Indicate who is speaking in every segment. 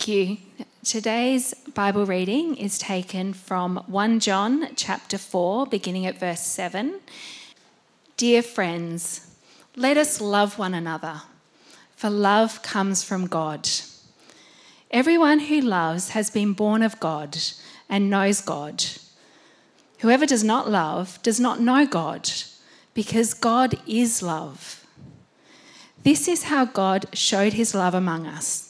Speaker 1: Thank you. Today's Bible reading is taken from 1 John chapter 4, beginning at verse 7. Dear friends, let us love one another, for love comes from God. Everyone who loves has been born of God and knows God. Whoever does not love does not know God, because God is love. This is how God showed his love among us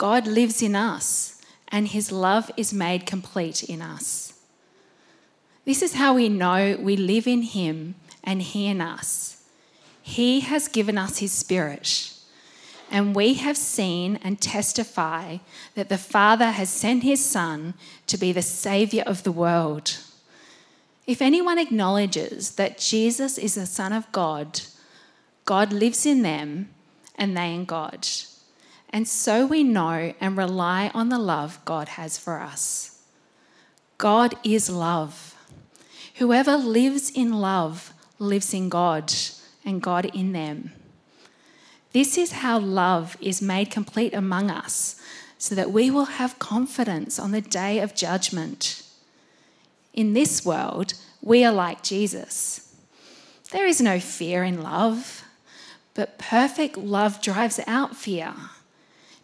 Speaker 1: God lives in us, and his love is made complete in us. This is how we know we live in him and he in us. He has given us his spirit, and we have seen and testify that the Father has sent his Son to be the Saviour of the world. If anyone acknowledges that Jesus is the Son of God, God lives in them and they in God. And so we know and rely on the love God has for us. God is love. Whoever lives in love lives in God and God in them. This is how love is made complete among us, so that we will have confidence on the day of judgment. In this world, we are like Jesus. There is no fear in love, but perfect love drives out fear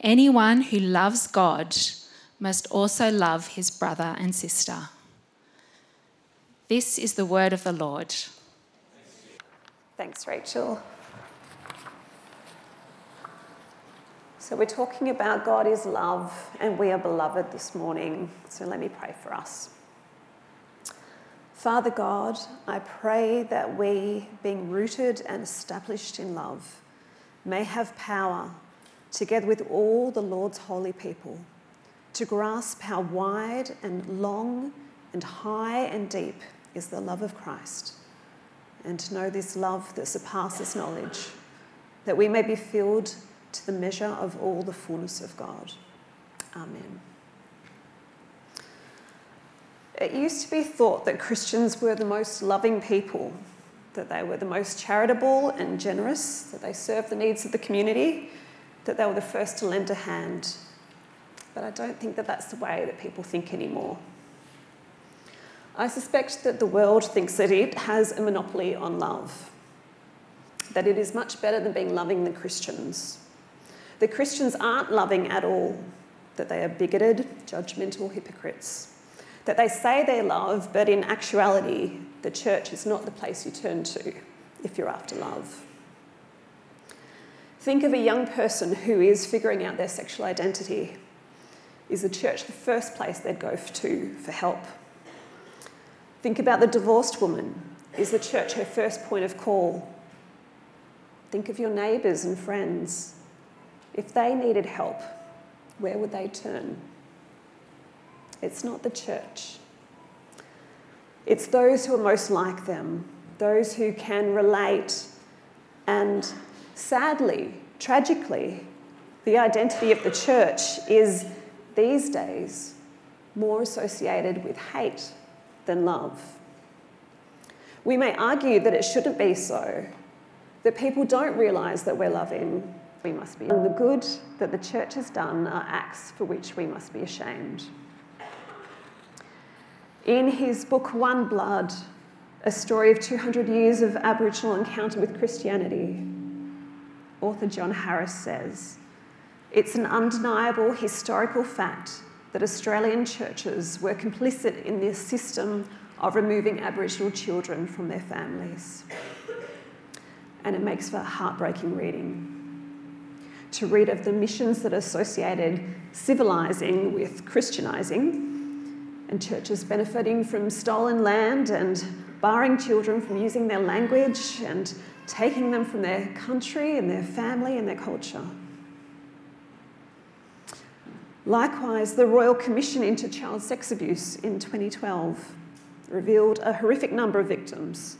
Speaker 1: Anyone who loves God must also love his brother and sister. This is the word of the Lord.
Speaker 2: Thanks, Rachel. So, we're talking about God is love and we are beloved this morning. So, let me pray for us. Father God, I pray that we, being rooted and established in love, may have power together with all the Lord's holy people, to grasp how wide and long and high and deep is the love of Christ, and to know this love that surpasses knowledge, that we may be filled to the measure of all the fullness of God. Amen. It used to be thought that Christians were the most loving people, that they were the most charitable and generous, that they served the needs of the community, that they were the first to lend a hand. But I don't think that that's the way that people think anymore. I suspect that the world thinks that it has a monopoly on love, that it is much better than being loving than Christians. The Christians aren't loving at all, that they are bigoted, judgmental hypocrites, that they say they love, but in actuality, the church is not the place you turn to if you're after love. Think of a young person who is figuring out their sexual identity. Is the church the first place they'd go to for help? Think about the divorced woman. Is the church her first point of call? Think of your neighbours and friends. If they needed help, where would they turn? It's not the church. It's those who are most like them, those who can relate and Sadly, tragically, the identity of the church is these days more associated with hate than love. We may argue that it shouldn't be so, that people don't realise that we're loving, we must be. And the good that the church has done are acts for which we must be ashamed. In his book One Blood, a story of 200 years of Aboriginal encounter with Christianity, author John Harris says, it's an undeniable historical fact that Australian churches were complicit in this system of removing Aboriginal children from their families. And it makes for heartbreaking reading. To read of the missions that associated civilising with Christianising, and churches benefiting from stolen land and barring children from using their language and taking them from their country and their family and their culture. Likewise, the Royal Commission into Child Sex Abuse in 2012 revealed a horrific number of victims,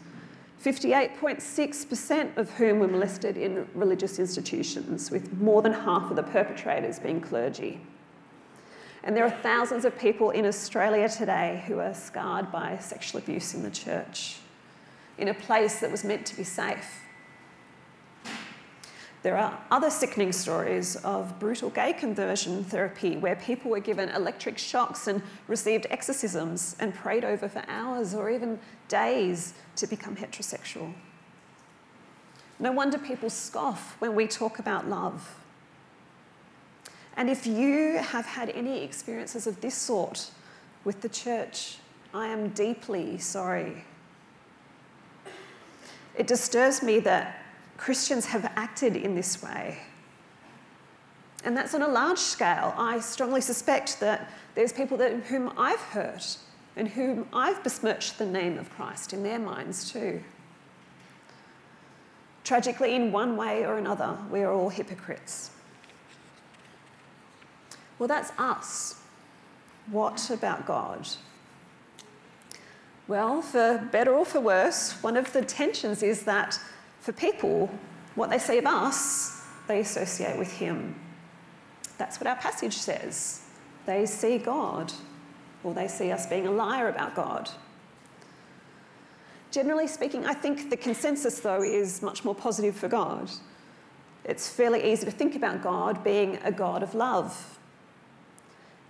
Speaker 2: 58.6% of whom were molested in religious institutions, with more than half of the perpetrators being clergy. And there are thousands of people in Australia today who are scarred by sexual abuse in the church, in a place that was meant to be safe. There are other sickening stories of brutal gay conversion therapy where people were given electric shocks and received exorcisms and prayed over for hours or even days to become heterosexual. No wonder people scoff when we talk about love. And if you have had any experiences of this sort with the church, I am deeply sorry. It disturbs me that Christians have acted in this way. And that's on a large scale. I strongly suspect that there's people that, whom I've hurt and whom I've besmirched the name of Christ in their minds too. Tragically, in one way or another, we are all hypocrites. Well, that's us. What about God? Well, for better or for worse, one of the tensions is that for people, what they see of us, they associate with Him. That's what our passage says. They see God, or they see us being a liar about God. Generally speaking, I think the consensus, though, is much more positive for God. It's fairly easy to think about God being a God of love,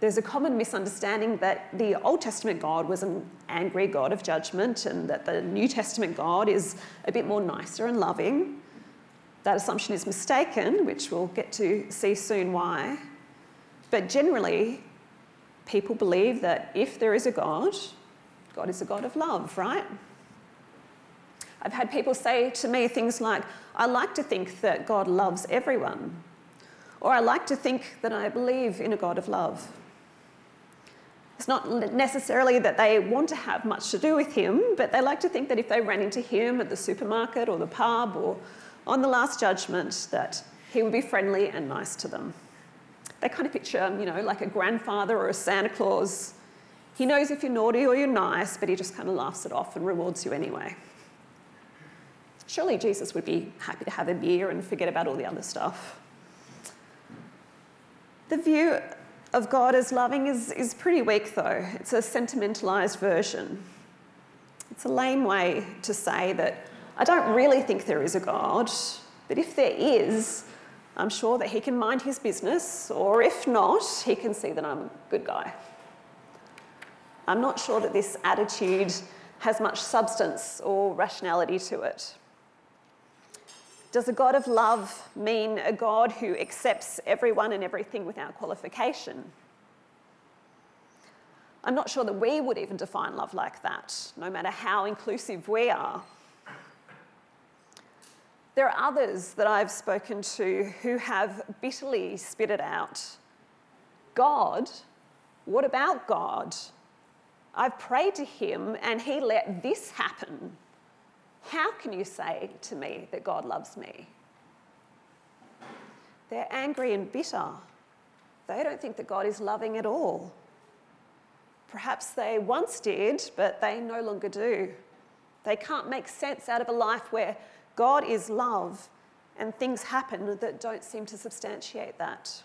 Speaker 2: there's a common misunderstanding that the Old Testament God was an angry God of judgment and that the New Testament God is a bit more nicer and loving. That assumption is mistaken, which we'll get to see soon why. But generally, people believe that if there is a God, God is a God of love, right? I've had people say to me things like, I like to think that God loves everyone, or I like to think that I believe in a God of love. It's not necessarily that they want to have much to do with him, but they like to think that if they ran into him at the supermarket or the pub or on the Last Judgment, that he would be friendly and nice to them. They kind of picture, you know, like a grandfather or a Santa Claus. He knows if you're naughty or you're nice, but he just kind of laughs it off and rewards you anyway. Surely Jesus would be happy to have a beer and forget about all the other stuff. The view of God as loving is, is pretty weak, though. It's a sentimentalised version. It's a lame way to say that I don't really think there is a God, but if there is, I'm sure that he can mind his business, or if not, he can see that I'm a good guy. I'm not sure that this attitude has much substance or rationality to it. Does a God of love mean a God who accepts everyone and everything without qualification? I'm not sure that we would even define love like that, no matter how inclusive we are. There are others that I've spoken to who have bitterly spit it out. God? What about God? I've prayed to him and he let this happen. How can you say to me that God loves me? They're angry and bitter. They don't think that God is loving at all. Perhaps they once did, but they no longer do. They can't make sense out of a life where God is love and things happen that don't seem to substantiate that.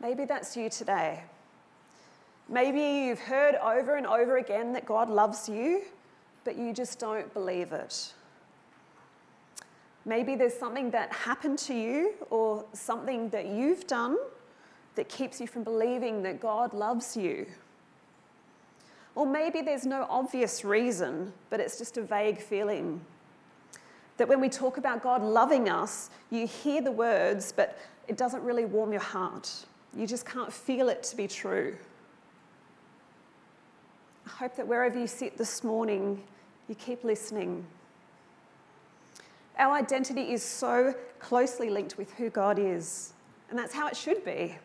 Speaker 2: Maybe that's you today. Maybe you've heard over and over again that God loves you, but you just don't believe it. Maybe there's something that happened to you or something that you've done that keeps you from believing that God loves you. Or maybe there's no obvious reason, but it's just a vague feeling. That when we talk about God loving us, you hear the words, but it doesn't really warm your heart. You just can't feel it to be true. I hope that wherever you sit this morning, you keep listening. Our identity is so closely linked with who God is, and that's how it should be.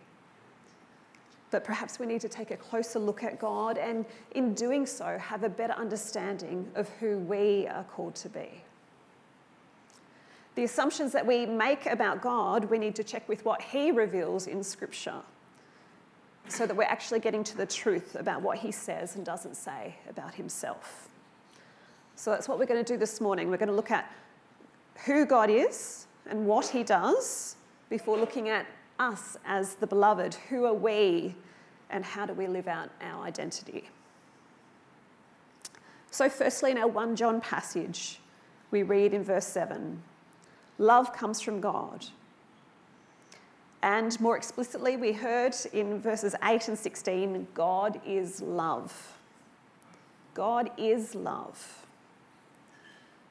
Speaker 2: But perhaps we need to take a closer look at God and, in doing so, have a better understanding of who we are called to be. The assumptions that we make about God, we need to check with what He reveals in Scripture so that we're actually getting to the truth about what He says and doesn't say about Himself. So that's what we're going to do this morning. We're going to look at who God is and what He does before looking at us as the beloved. Who are we and how do we live out our identity? So, firstly, in our 1 John passage, we read in verse 7 Love comes from God. And more explicitly, we heard in verses 8 and 16 God is love. God is love.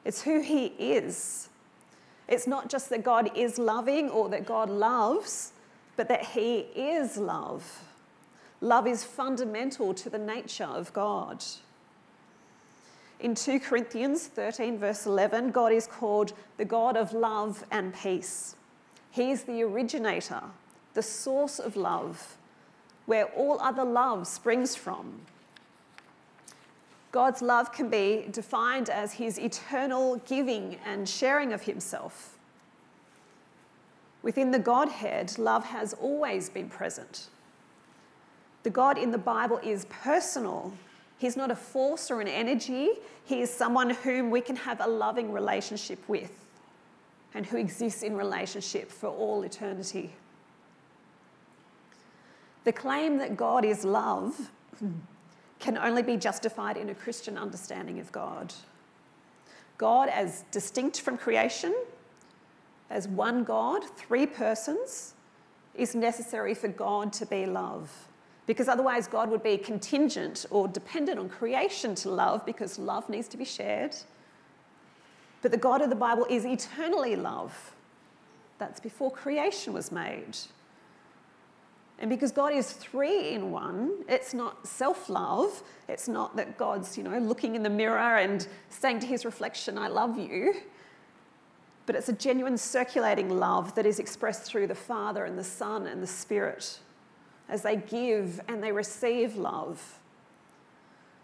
Speaker 2: It's who He is. It's not just that God is loving or that God loves, but that He is love. Love is fundamental to the nature of God. In 2 Corinthians 13, verse 11, God is called the God of love and peace. He is the originator, the source of love, where all other love springs from. God's love can be defined as his eternal giving and sharing of himself. Within the Godhead, love has always been present. The God in the Bible is personal He's not a force or an energy. He is someone whom we can have a loving relationship with and who exists in relationship for all eternity. The claim that God is love can only be justified in a Christian understanding of God. God, as distinct from creation, as one God, three persons, is necessary for God to be love because otherwise God would be contingent or dependent on creation to love because love needs to be shared. But the God of the Bible is eternally love. That's before creation was made. And because God is three in one, it's not self love. It's not that God's, you know, looking in the mirror and saying to his reflection, I love you. But it's a genuine circulating love that is expressed through the Father and the Son and the Spirit as they give and they receive love.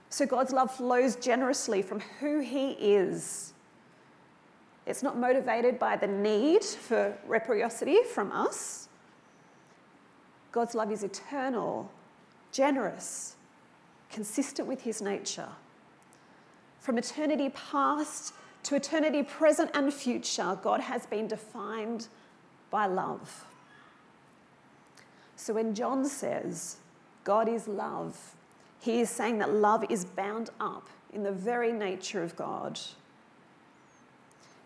Speaker 2: So God's love flows generously from who He is. It's not motivated by the need for reciprocity from us. God's love is eternal, generous, consistent with His nature. From eternity past to eternity present and future, God has been defined by love. So when John says God is love, he is saying that love is bound up in the very nature of God.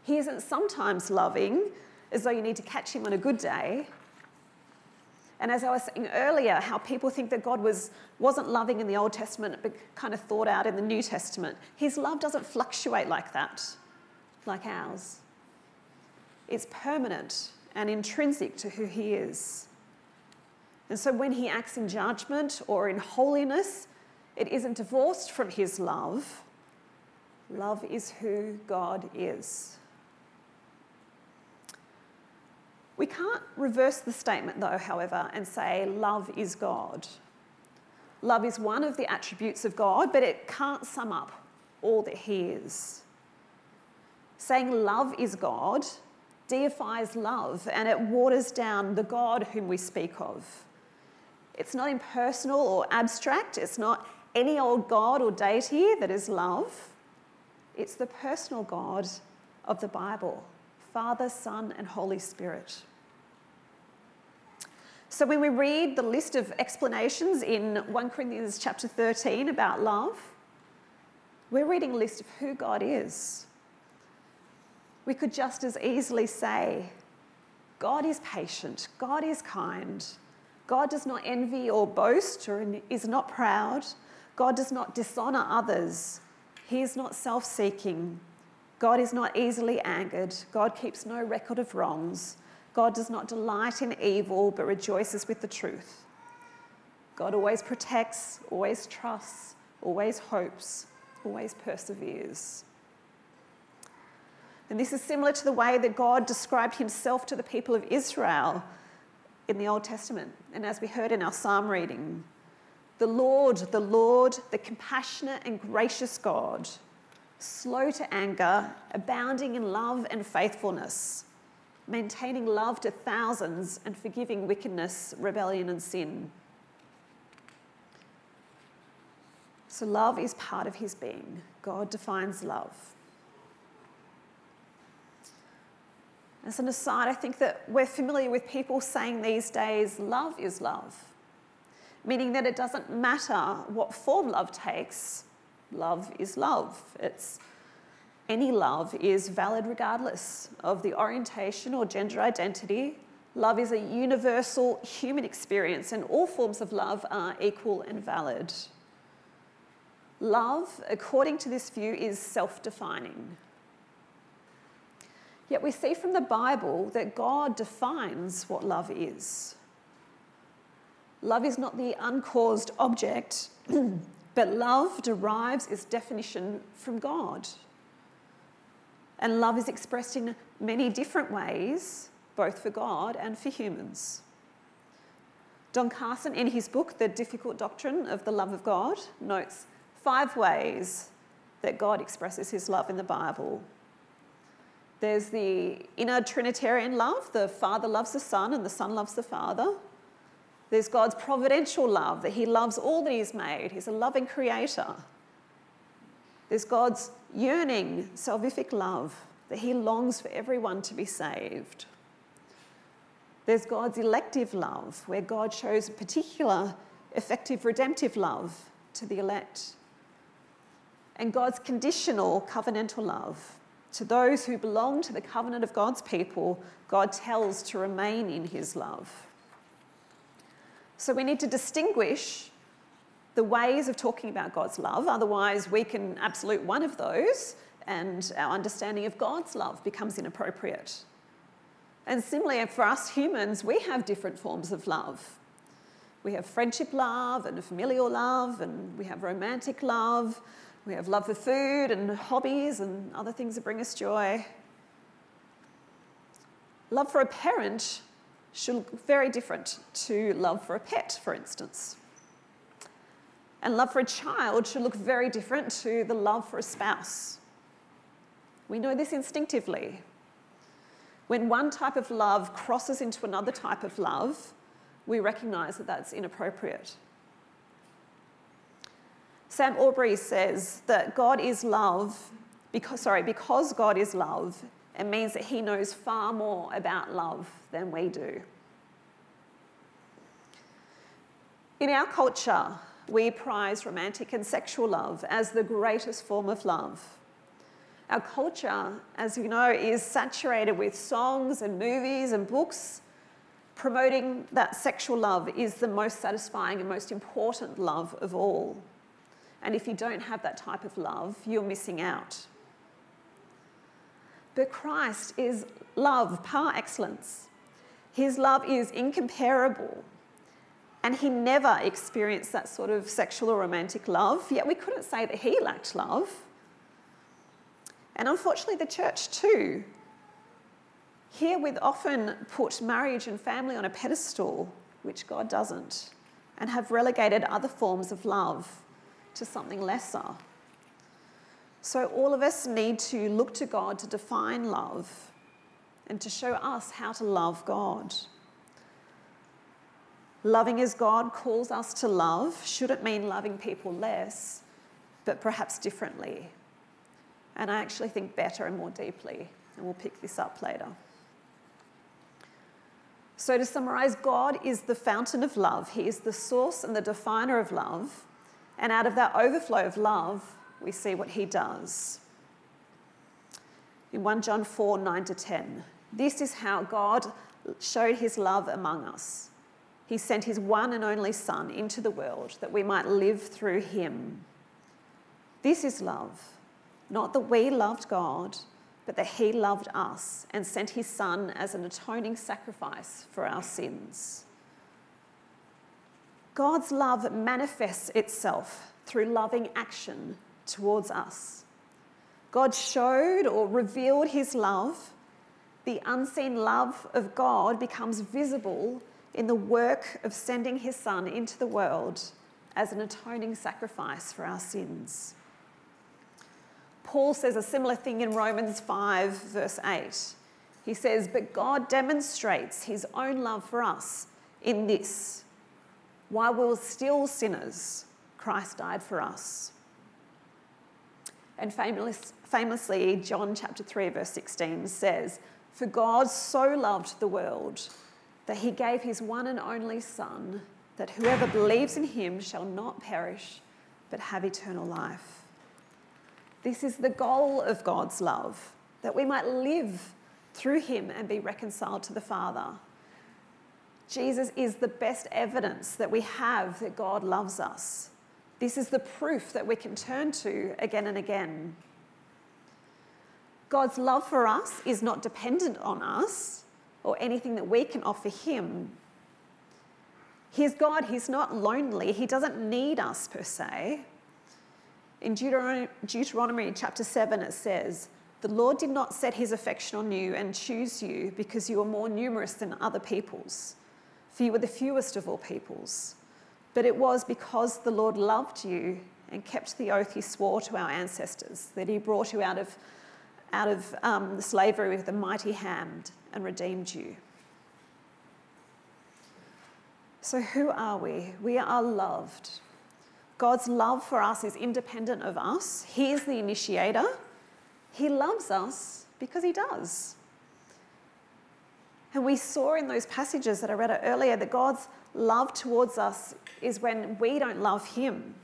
Speaker 2: He isn't sometimes loving as though you need to catch him on a good day. And as I was saying earlier, how people think that God was, wasn't loving in the Old Testament, but kind of thought out in the New Testament. His love doesn't fluctuate like that, like ours. It's permanent and intrinsic to who he is. And so when he acts in judgment or in holiness, it isn't divorced from his love. Love is who God is. We can't reverse the statement, though, however, and say love is God. Love is one of the attributes of God, but it can't sum up all that He is. Saying love is God deifies love and it waters down the God whom we speak of. It's not impersonal or abstract. It's not any old God or deity that is love. It's the personal God of the Bible Father, Son, and Holy Spirit. So when we read the list of explanations in 1 Corinthians chapter 13 about love, we're reading a list of who God is. We could just as easily say, God is patient, God is kind, God does not envy or boast or is not proud. God does not dishonor others. He is not self seeking. God is not easily angered. God keeps no record of wrongs. God does not delight in evil, but rejoices with the truth. God always protects, always trusts, always hopes, always perseveres. And this is similar to the way that God described himself to the people of Israel in the Old Testament. And as we heard in our psalm reading, the Lord, the Lord, the compassionate and gracious God, slow to anger, abounding in love and faithfulness, maintaining love to thousands and forgiving wickedness, rebellion, and sin. So, love is part of his being. God defines love. As an aside, I think that we're familiar with people saying these days, love is love, meaning that it doesn't matter what form love takes, love is love. It's any love is valid regardless of the orientation or gender identity. Love is a universal human experience, and all forms of love are equal and valid. Love, according to this view, is self defining. Yet we see from the Bible that God defines what love is. Love is not the uncaused object, but love derives its definition from God. And love is expressed in many different ways, both for God and for humans. Don Carson, in his book, The Difficult Doctrine of the Love of God, notes five ways that God expresses his love in the Bible. There's the inner Trinitarian love the Father loves the Son and the Son loves the Father. There's God's providential love that He loves all that He's made, He's a loving creator. There's God's yearning, salvific love, that He longs for everyone to be saved. There's God's elective love, where God shows a particular effective redemptive love to the elect. And God's conditional covenantal love. To those who belong to the covenant of God's people, God tells to remain in His love. So we need to distinguish the ways of talking about God's love. Otherwise, we can absolute one of those, and our understanding of God's love becomes inappropriate. And similarly, for us humans, we have different forms of love. We have friendship love and familial love, and we have romantic love. We have love for food and hobbies and other things that bring us joy. Love for a parent should look very different to love for a pet, for instance. And love for a child should look very different to the love for a spouse. We know this instinctively. When one type of love crosses into another type of love, we recognise that that's inappropriate. Sam Allberry says that God is love because, sorry, because God is love, it means that he knows far more about love than we do. In our culture, we prize romantic and sexual love as the greatest form of love. Our culture, as you know, is saturated with songs and movies and books promoting that sexual love is the most satisfying and most important love of all. And if you don't have that type of love, you're missing out. But Christ is love par excellence. His love is incomparable. And he never experienced that sort of sexual or romantic love, yet we couldn't say that he lacked love. And unfortunately, the church too. Here we've often put marriage and family on a pedestal, which God doesn't, and have relegated other forms of love to something lesser. So, all of us need to look to God to define love and to show us how to love God. Loving as God calls us to love shouldn't mean loving people less, but perhaps differently. And I actually think better and more deeply. And we'll pick this up later. So, to summarise, God is the fountain of love. He is the source and the definer of love. And out of that overflow of love, we see what He does. In 1 John 4 9 to 10, this is how God showed His love among us. He sent his one and only Son into the world that we might live through him. This is love, not that we loved God, but that he loved us and sent his Son as an atoning sacrifice for our sins. God's love manifests itself through loving action towards us. God showed or revealed his love. The unseen love of God becomes visible in the work of sending his Son into the world as an atoning sacrifice for our sins. Paul says a similar thing in Romans 5, verse 8. He says, But God demonstrates his own love for us in this while we were still sinners, Christ died for us. And famous, famously, John chapter 3, verse 16 says, For God so loved the world that he gave his one and only Son, that whoever believes in him shall not perish, but have eternal life. This is the goal of God's love, that we might live through him and be reconciled to the Father. Jesus is the best evidence that we have that God loves us. This is the proof that we can turn to again and again. God's love for us is not dependent on us or anything that we can offer Him. He's God, He's not lonely, He doesn't need us per se. In Deuteronomy, chapter 7, it says, The Lord did not set His affection on you and choose you because you are more numerous than other peoples for you were the fewest of all peoples. But it was because the Lord loved you and kept the oath he swore to our ancestors that he brought you out of, out of um, slavery with a mighty hand and redeemed you. So, who are we? We are loved. God's love for us is independent of us. He is the initiator. He loves us because He does. And we saw in those passages that I read earlier that God's love towards us is when we don't love Him.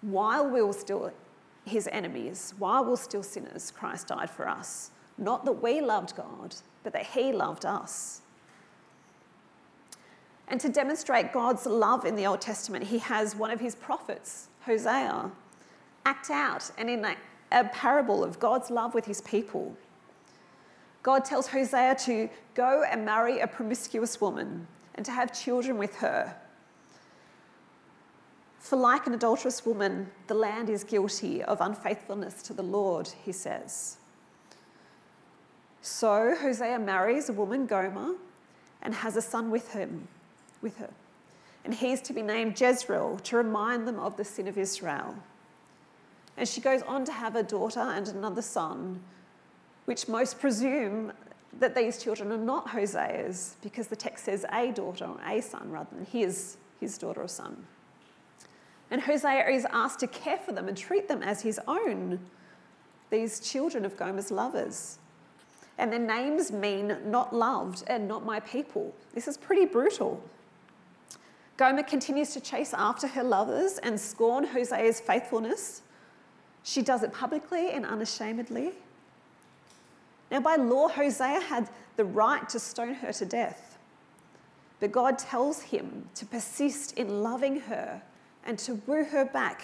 Speaker 2: While we were still His enemies, while we we're still sinners, Christ died for us. Not that we loved God, but that He loved us. And to demonstrate God's love in the Old Testament, He has one of His prophets, Hosea, act out and in a parable of God's love with His people. God tells Hosea to go and marry a promiscuous woman and to have children with her. For like an adulterous woman, the land is guilty of unfaithfulness to the Lord, he says. So Hosea marries a woman, Gomer, and has a son with him, with her. And he's to be named Jezreel to remind them of the sin of Israel. And she goes on to have a daughter and another son which most presume that these children are not Hosea's because the text says a daughter or a son rather than his, his daughter or son. And Hosea is asked to care for them and treat them as his own, these children of Gomer's lovers. And their names mean not loved and not my people. This is pretty brutal. Gomer continues to chase after her lovers and scorn Hosea's faithfulness. She does it publicly and unashamedly. Now, by law, Hosea had the right to stone her to death. But God tells him to persist in loving her and to woo her back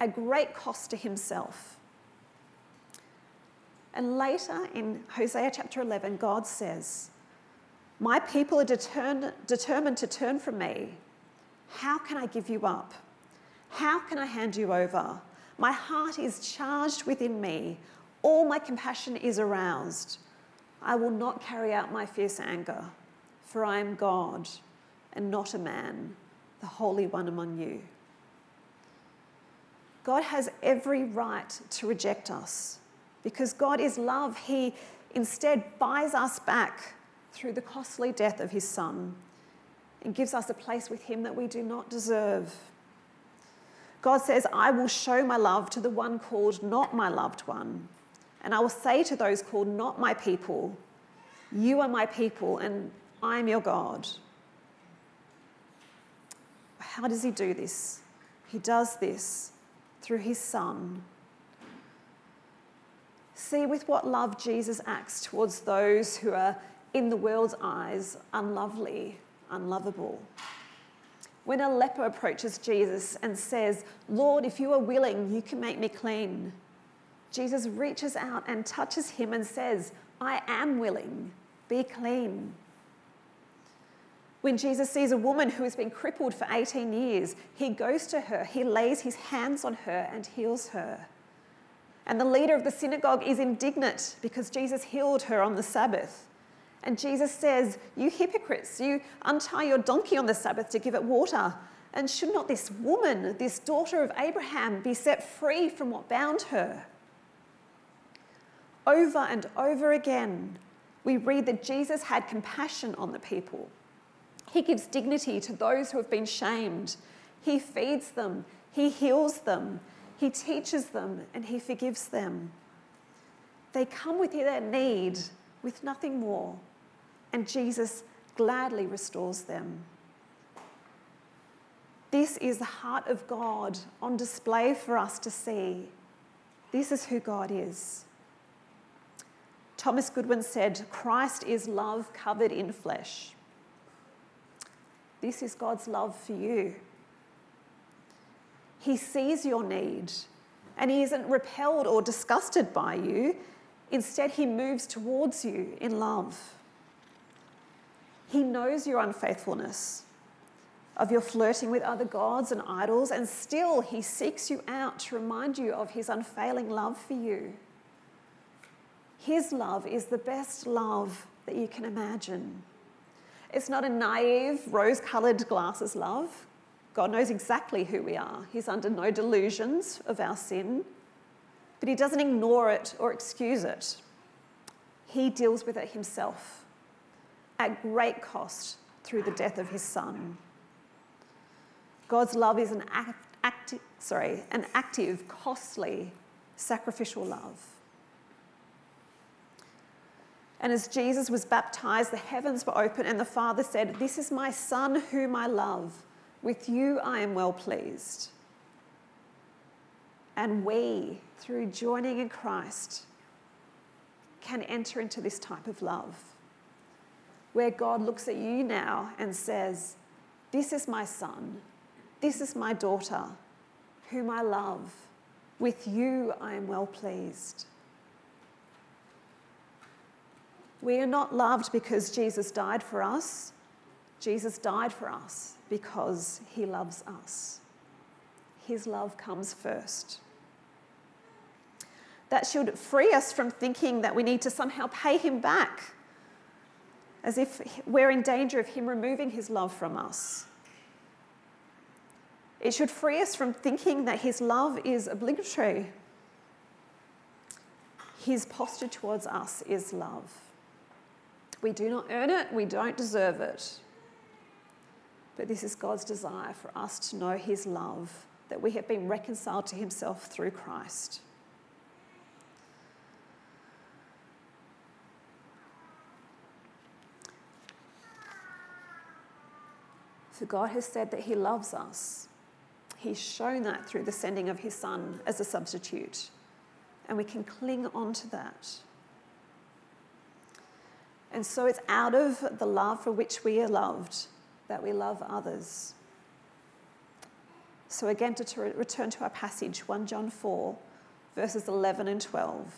Speaker 2: at great cost to himself. And later in Hosea chapter 11, God says, My people are determined determined to turn from me. How can I give you up? How can I hand you over? My heart is charged within me all my compassion is aroused. I will not carry out my fierce anger, for I am God and not a man, the Holy One among you. God has every right to reject us because God is love. He instead buys us back through the costly death of his Son and gives us a place with him that we do not deserve. God says, I will show my love to the one called not my loved one. And I will say to those called not my people, You are my people, and I am your God. How does he do this? He does this through his Son. See with what love Jesus acts towards those who are, in the world's eyes, unlovely, unlovable. When a leper approaches Jesus and says, Lord, if you are willing, you can make me clean. Jesus reaches out and touches him and says, I am willing, be clean. When Jesus sees a woman who has been crippled for 18 years, he goes to her, he lays his hands on her and heals her. And the leader of the synagogue is indignant because Jesus healed her on the Sabbath. And Jesus says, You hypocrites, you untie your donkey on the Sabbath to give it water. And should not this woman, this daughter of Abraham, be set free from what bound her? Over and over again, we read that Jesus had compassion on the people. He gives dignity to those who have been shamed. He feeds them, He heals them, He teaches them, and He forgives them. They come with their need, with nothing more, and Jesus gladly restores them. This is the heart of God on display for us to see. This is who God is. Thomas Goodwin said, Christ is love covered in flesh. This is God's love for you. He sees your need and he isn't repelled or disgusted by you. Instead, he moves towards you in love. He knows your unfaithfulness, of your flirting with other gods and idols, and still he seeks you out to remind you of his unfailing love for you. His love is the best love that you can imagine. It's not a naive, rose coloured glasses love. God knows exactly who we are. He's under no delusions of our sin, but He doesn't ignore it or excuse it. He deals with it Himself at great cost through the death of His Son. God's love is an, act, sorry, an active, costly, sacrificial love. And as Jesus was baptized, the heavens were open, and the Father said, This is my Son whom I love. With you I am well pleased. And we, through joining in Christ, can enter into this type of love where God looks at you now and says, This is my son, this is my daughter, whom I love. With you I am well pleased. We are not loved because Jesus died for us. Jesus died for us because he loves us. His love comes first. That should free us from thinking that we need to somehow pay him back, as if we're in danger of him removing his love from us. It should free us from thinking that his love is obligatory. His posture towards us is love. We do not earn it, we don't deserve it. But this is God's desire for us to know His love, that we have been reconciled to Himself through Christ. For God has said that He loves us. He's shown that through the sending of His Son as a substitute. And we can cling on to that. And so it's out of the love for which we are loved that we love others. So, again, to, return to our passage, 1 John 4, verses 11 and 12.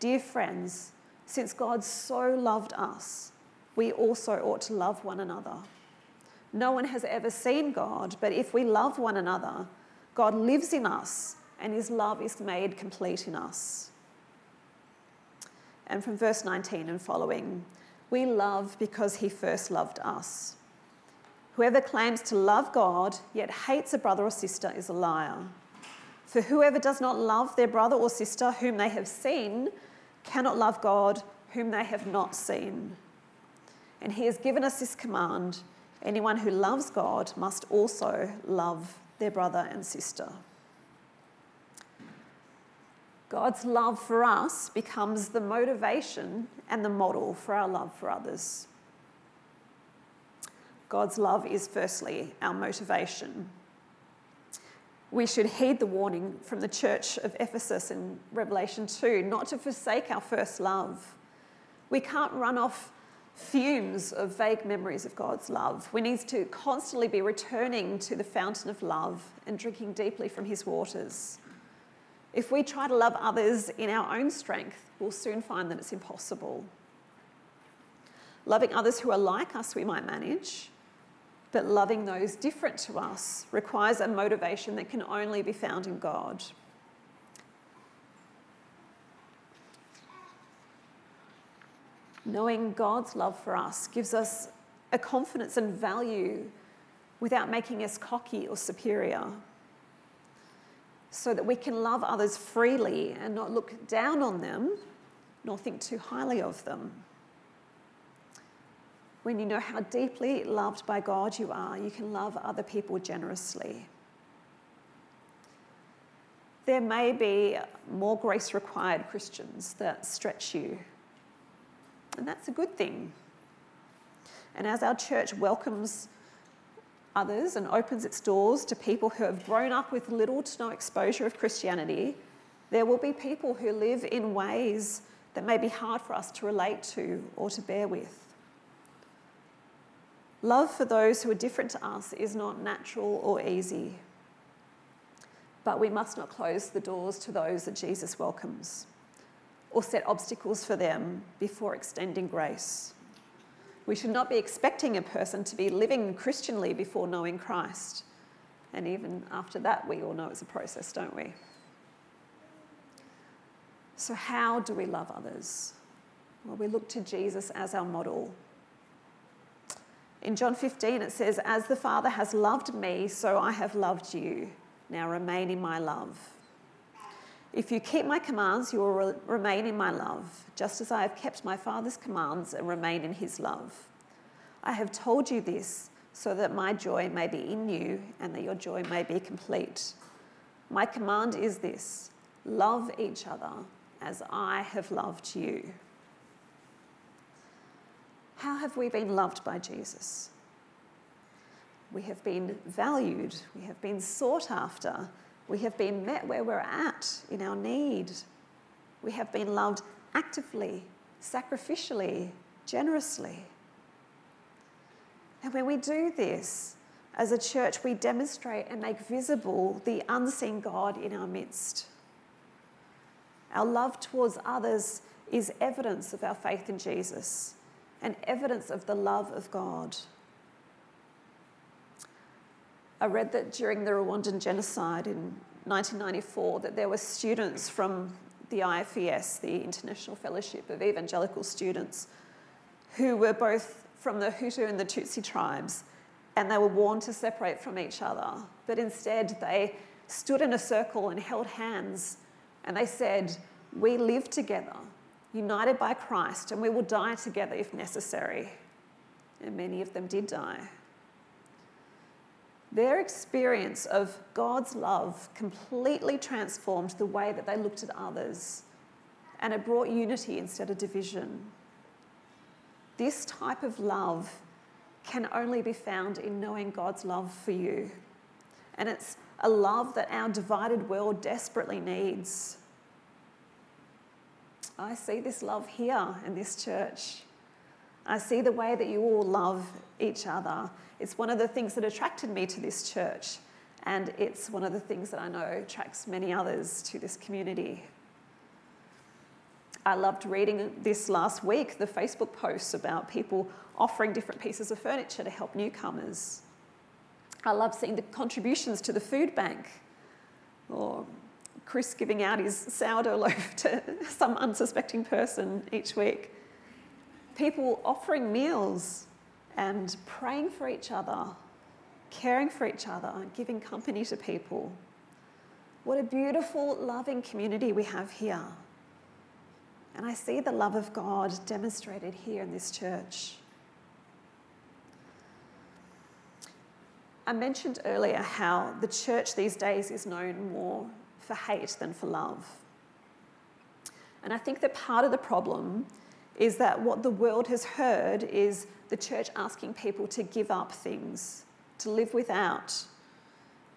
Speaker 2: Dear friends, since God so loved us, we also ought to love one another. No one has ever seen God, but if we love one another, God lives in us and his love is made complete in us. And from verse 19 and following, we love because he first loved us. Whoever claims to love God yet hates a brother or sister is a liar. For whoever does not love their brother or sister whom they have seen cannot love God whom they have not seen. And he has given us this command anyone who loves God must also love their brother and sister. God's love for us becomes the motivation and the model for our love for others. God's love is firstly our motivation. We should heed the warning from the church of Ephesus in Revelation 2 not to forsake our first love. We can't run off fumes of vague memories of God's love. We need to constantly be returning to the fountain of love and drinking deeply from his waters. If we try to love others in our own strength, we'll soon find that it's impossible. Loving others who are like us, we might manage, but loving those different to us requires a motivation that can only be found in God. Knowing God's love for us gives us a confidence and value without making us cocky or superior so that we can love others freely and not look down on them nor think too highly of them. When you know how deeply loved by God you are, you can love other people generously. There may be more grace required Christians that stretch you, and that's a good thing. And as our church welcomes others and opens its doors to people who have grown up with little to no exposure of Christianity, there will be people who live in ways that may be hard for us to relate to or to bear with. Love for those who are different to us is not natural or easy, but we must not close the doors to those that Jesus welcomes or set obstacles for them before extending grace. We should not be expecting a person to be living Christianly before knowing Christ. And even after that, we all know it's a process, don't we? So, how do we love others? Well, we look to Jesus as our model. In John 15, it says, As the Father has loved me, so I have loved you. Now remain in my love. If you keep my commands, you will re- remain in my love, just as I have kept my Father's commands and remain in his love. I have told you this so that my joy may be in you and that your joy may be complete. My command is this love each other as I have loved you. How have we been loved by Jesus? We have been valued, we have been sought after, we have been met where we're at in our need. We have been loved actively, sacrificially, generously. And when we do this, as a church, we demonstrate and make visible the unseen God in our midst. Our love towards others is evidence of our faith in Jesus and evidence of the love of God. I read that during the Rwandan genocide in 1994 that there were students from the IFES, the International Fellowship of Evangelical Students, who were both from the Hutu and the Tutsi tribes, and they were warned to separate from each other. But instead, they stood in a circle and held hands, and they said, We live together, united by Christ, and we will die together if necessary. And many of them did die. Their experience of God's love completely transformed the way that they looked at others, and it brought unity instead of division. This type of love can only be found in knowing God's love for you. And it's a love that our divided world desperately needs. I see this love here in this church. I see the way that you all love each other. It's one of the things that attracted me to this church, and it's one of the things that I know attracts many others to this community. I loved reading this last week the Facebook posts about people offering different pieces of furniture to help newcomers. I love seeing the contributions to the food bank, or Chris giving out his sourdough loaf to some unsuspecting person each week people offering meals and praying for each other, caring for each other, giving company to people. What a beautiful, loving community we have here. And I see the love of God demonstrated here in this church. I mentioned earlier how the church these days is known more for hate than for love. And I think that part of the problem is that what the world has heard is the church asking people to give up things, to live without.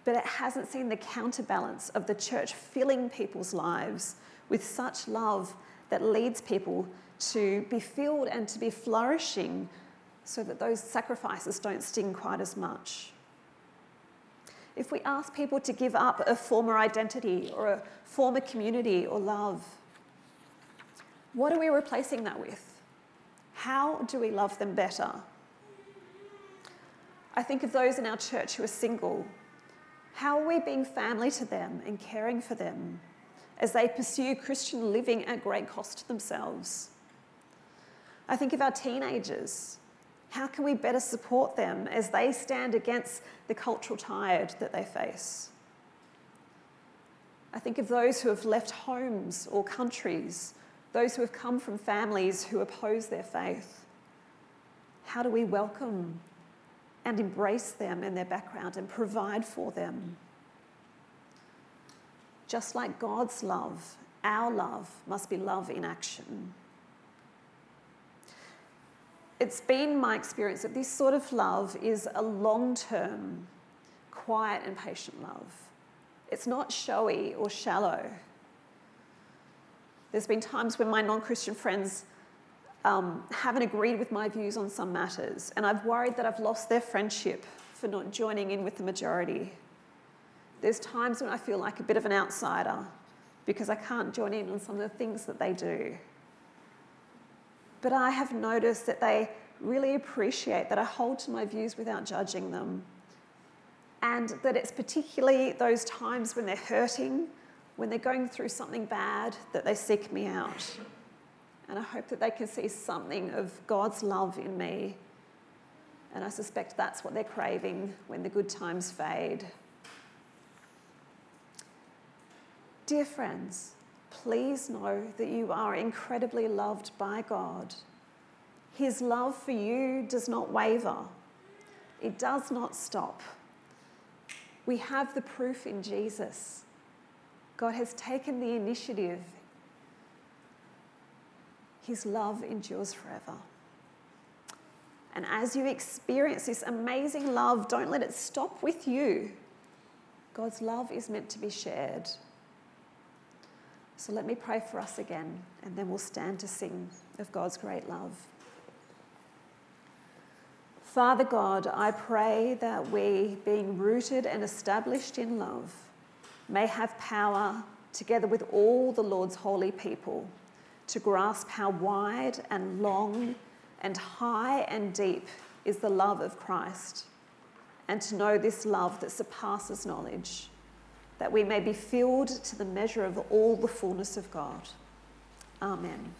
Speaker 2: But it hasn't seen the counterbalance of the church filling people's lives with such love that leads people to be filled and to be flourishing so that those sacrifices don't sting quite as much. if we ask people to give up a former identity or a former community or love, what are we replacing that with? How do we love them better? I think of those in our church who are single. How are we being family to them and caring for them as they pursue Christian living at great cost to themselves? I think of our teenagers. How can we better support them as they stand against the cultural tide that they face? I think of those who have left homes or countries, those who have come from families who oppose their faith. How do we welcome and embrace them and their background and provide for them? Just like God's love, our love must be love in action it's been my experience that this sort of love is a long term, quiet, and patient love. It's not showy or shallow. There's been times when my non Christian friends um, haven't agreed with my views on some matters, and I've worried that I've lost their friendship for not joining in with the majority. There's times when I feel like a bit of an outsider because I can't join in on some of the things that they do. But I have noticed that they really appreciate that I hold to my views without judging them. And that it's particularly those times when they're hurting, when they're going through something bad, that they seek me out. And I hope that they can see something of God's love in me. And I suspect that's what they're craving when the good times fade. Dear friends, please know that you are incredibly loved by God. His love for you does not waver, it does not stop. We have the proof in Jesus. God has taken the initiative. His love endures forever. And as you experience this amazing love, don't let it stop with you. God's love is meant to be shared. So let me pray for us again, and then we'll stand to sing of God's great love. Father God, I pray that we, being rooted and established in love, may have power, together with all the Lord's holy people, to grasp how wide and long and high and deep is the love of Christ, and to know this love that surpasses knowledge that we may be filled to the measure of all the fullness of God. Amen.